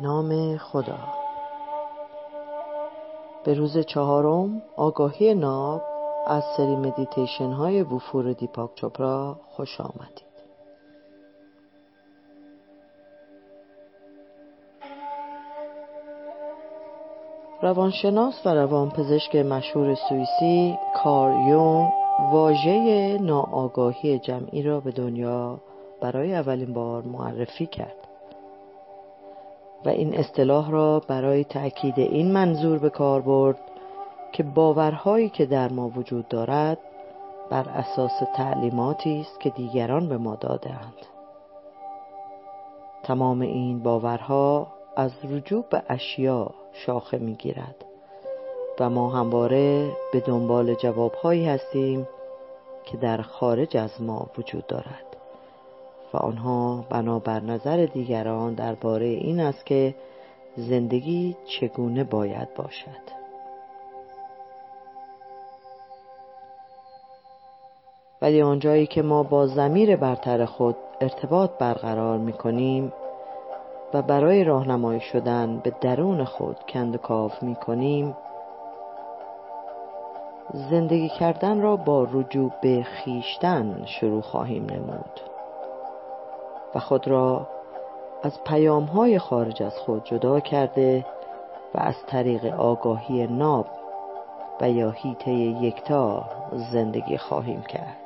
نام خدا. به روز چهارم آگاهی ناب از سری مدیتیشن های وفور دیپاک چوپرا خوش آمدید. روانشناس و روانپزشک مشهور سوئیسی کارل یونگ واژه ناآگاهی جمعی را به دنیا برای اولین بار معرفی کرد. و این اصطلاح را برای تأکید این منظور به کار برد که باورهایی که در ما وجود دارد بر اساس تعلیماتی است که دیگران به ما دادهاند. تمام این باورها از رجوع به اشیا شاخه می‌گیرد و ما همواره به دنبال جوابهایی هستیم که در خارج از ما وجود دارد. و آنها بنابر نظر دیگران درباره این است که زندگی چگونه باید باشد. ولی آنجایی که ما با زمیر برتر خود ارتباط برقرار می کنیم و برای راهنمایی شدن به درون خود کندکاف می کنیم زندگی کردن را با رجوع به خیشتن شروع خواهیم نمود. و خود را از پیام های خارج از خود جدا کرده و از طریق آگاهی ناب و یا هیته یکتا زندگی خواهیم کرد.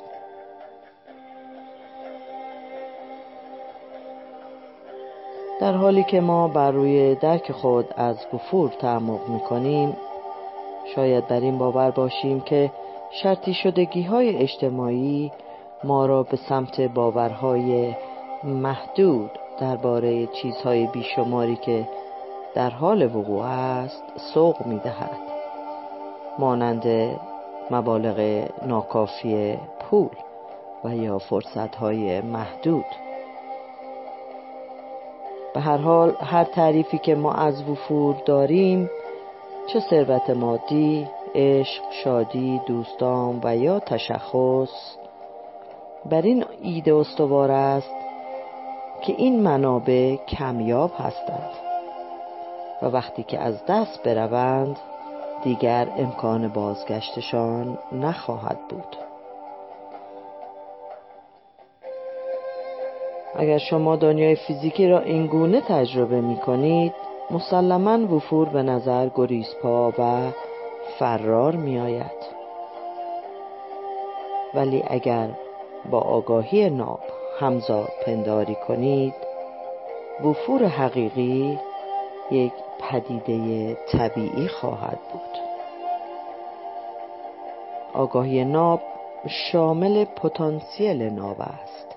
در حالی که ما بر روی درک خود از بفور تعمق می کنیم شاید در این باور باشیم که شرطی شدگی های اجتماعی ما را به سمت باورهای محدود درباره چیزهای بیشماری که در حال وقوع است سوق می دهد مانند مبالغ ناکافی پول و یا فرصتهای محدود. به هر حال هر تعریفی که ما از وفور داریم چه ثروت مادی، عشق، شادی، دوستان و یا تشخص بر این ایده استوار است که این منابع کمیاب هستند و وقتی که از دست بروند دیگر امکان بازگشتشان نخواهد بود. اگر شما دنیای فیزیکی را اینگونه تجربه می کنید مسلما وفور به نظر گریزپا و فرار می آید ولی اگر با آگاهی ناب همزاد پنداری کنید. وفور حقیقی یک پدیده طبیعی خواهد بود. آگاهی ناب شامل پتانسیل ناب است.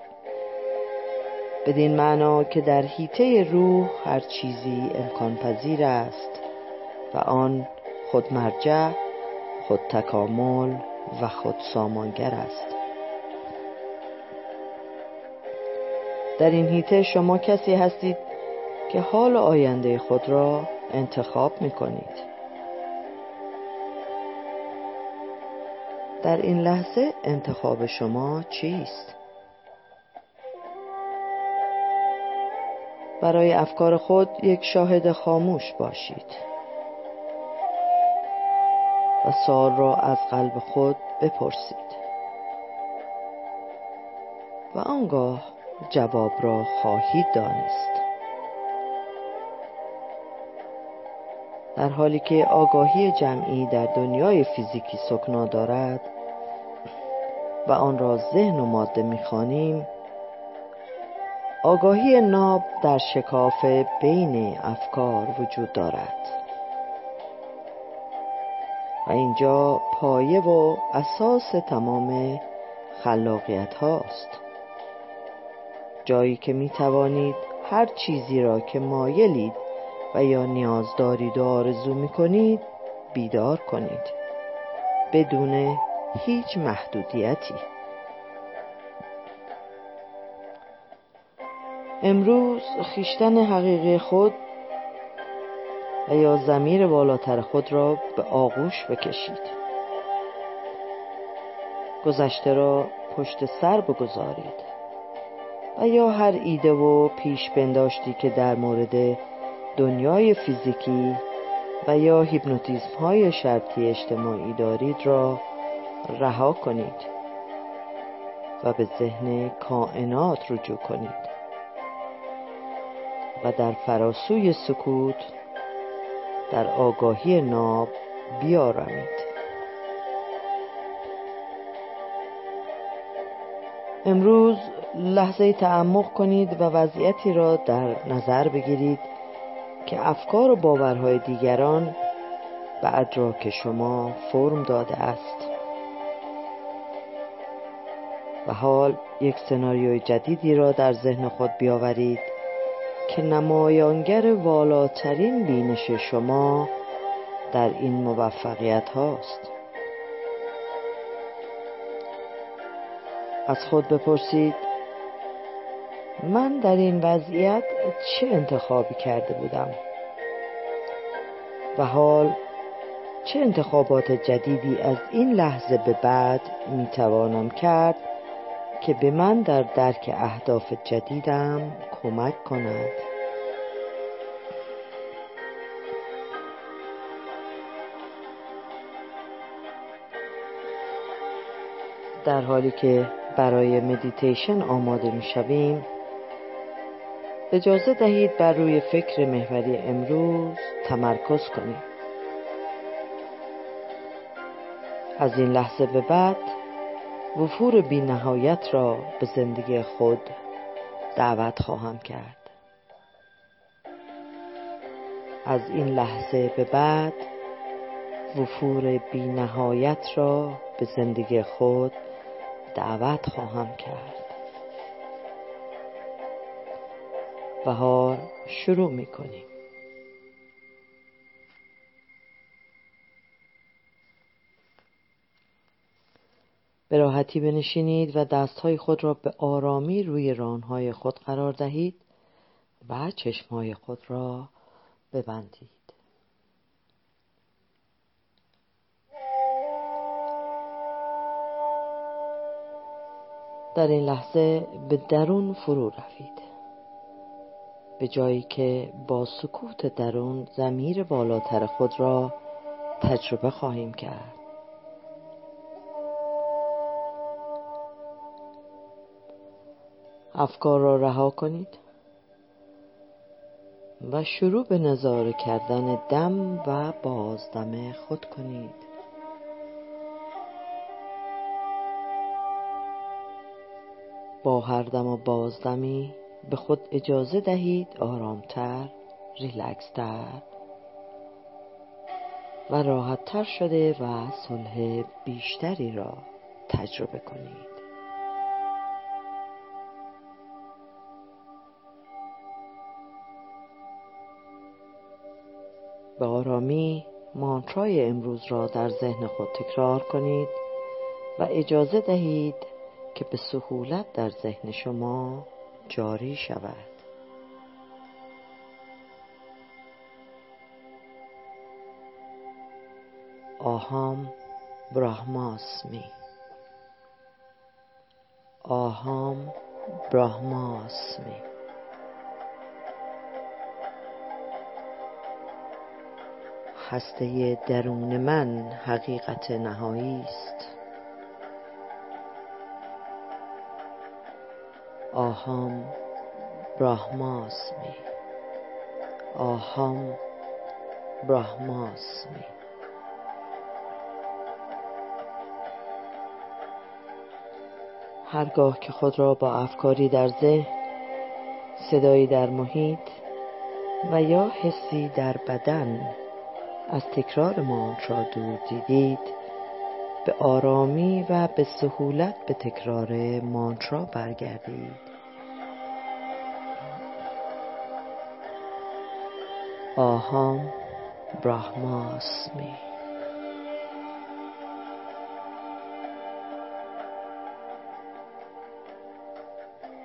بدین معنا که در حیطه روح هر چیزی امکان پذیر است و آن خود مرجع خود تکامل و خود سامانگر است. در این هیته شما کسی هستید که حال آینده خود را انتخاب می کنید در این لحظه انتخاب شما چیست؟ برای افکار خود یک شاهد خاموش باشید و سال را از قلب خود بپرسید و آنگاه جواب را خواهید دانست. در حالی که آگاهی جمعی در دنیای فیزیکی سکنا دارد و آن را ذهن و ماده می‌خوانیم آگاهی ناب در شکاف بین افکار وجود دارد. و اینجا پایه و اساس تمام خلاقیت هاست جایی که می توانید هر چیزی را که مایلید و یا نیاز دارید و آرزو می کنید بیدار کنید. بدون هیچ محدودیتی. امروز خیشتن حقیقی خود و یا زمیر بالاتر خود را به آغوش بکشید. گذشته را پشت سر بگذارید. و یا هر ایده و پیش بنداشتی که در مورد دنیای فیزیکی و یا هیپنوتیزم های شرطی اجتماعی دارید را رها کنید و به ذهن کائنات رجوع کنید و در فراسوی سکوت در آگاهی ناب بیارمید. امروز لحظه تعمق کنید و وضعیتی را در نظر بگیرید که افکار و باورهای دیگران به ادراک شما فرم داده است. و حال یک سناریوی جدیدی را در ذهن خود بیاورید که نمایانگر والاترین بینش شما در این موفقیت هاست. از خود بپرسید من در این وضعیت چه انتخابی کرده بودم؟ و حال چه انتخابات جدیدی از این لحظه به بعد می توانم کرد که به من در درک اهداف جدیدم کمک کند؟ در حالی که برای مدیتیشن آماده می شویم اجازه دهید بر روی فکر محوری امروز تمرکز کنیم. از این لحظه به بعد وفور بی نهایت را به زندگی خود دعوت خواهم کرد. از این لحظه به بعد وفور بی نهایت را به زندگی خود دعوت خواهم کرد. و شروع می کنیم به راحتی بنشینید و دستهای خود را به آرامی روی رانهای خود قرار دهید و چشمهای خود را ببندید. در این لحظه به درون فرو روید. به جایی که با سکوت درون زمیر بالاتر خود را تجربه خواهیم کرد. افکار را رها کنید و شروع به نظاره کردن دم و بازدم خود کنید. با هر دم و بازدمی به خود اجازه دهید آرامتر ریلکستر و راحتتر شده و صلح بیشتری را تجربه کنید. به آرامی مانترای امروز را در ذهن خود تکرار کنید و اجازه دهید که به سهولت در ذهن شما جاری شود. آهام براهماسمی آهام براهماسمی هسته درون من حقیقت نهایی است. آهام براهماسمی آهام براهماسمی هرگاه که خود را با افکاری در ذهن صدایی در محیط و یا حسی در بدن از تکرار مانترا دور دیدید به آرامی و به سهولت به تکرار مانترا برگردید. آهام براهماسمی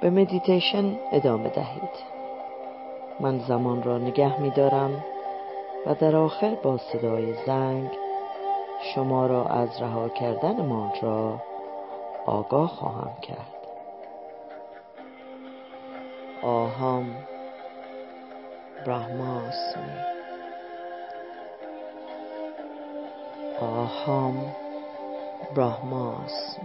به مدیتیشن ادامه دهید. من زمان را نگه می دارم و در آخر با صدای زنگ شما را از رها کردن مانترا آگاه خواهم کرد. آهام ابراهماسی آهام ابراهماسی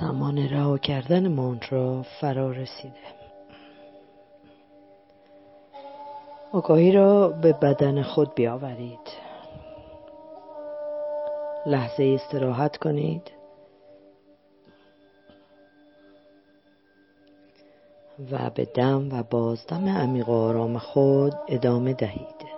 زمان رها کردن را فرا رسیده. آگاهی را به بدن خود بیاورید. لحظه استراحت کنید. و به دم و بازدم عمیق و آرام خود ادامه دهید.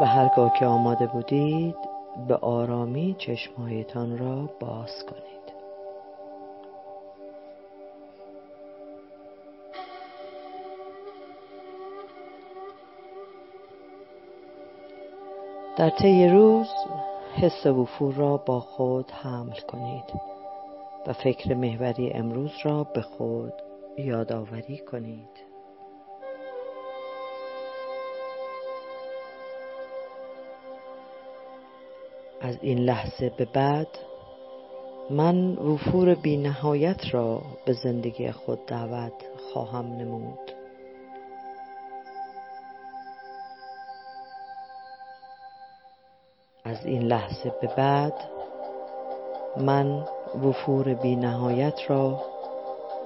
و هرگاه که آماده بودید به آرامی چشمهایتان را باز کنید. در طی روز حس وفور را با خود حمل کنید و فکر محوری امروز را به خود یادآوری کنید. از این لحظه به بعد من وفور بی نهایت را به زندگی خود دعوت خواهم نمود. از این لحظه به بعد من وفور بی نهایت را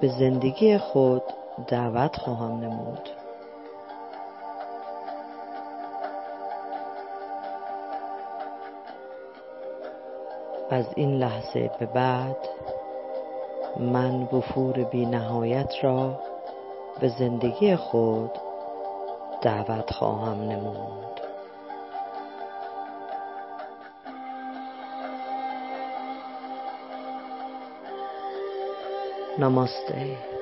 به زندگی خود دعوت خواهم نمود. از این لحظه به بعد من وفور بی نهایت را به زندگی خود دعوت خواهم نمود Namaste.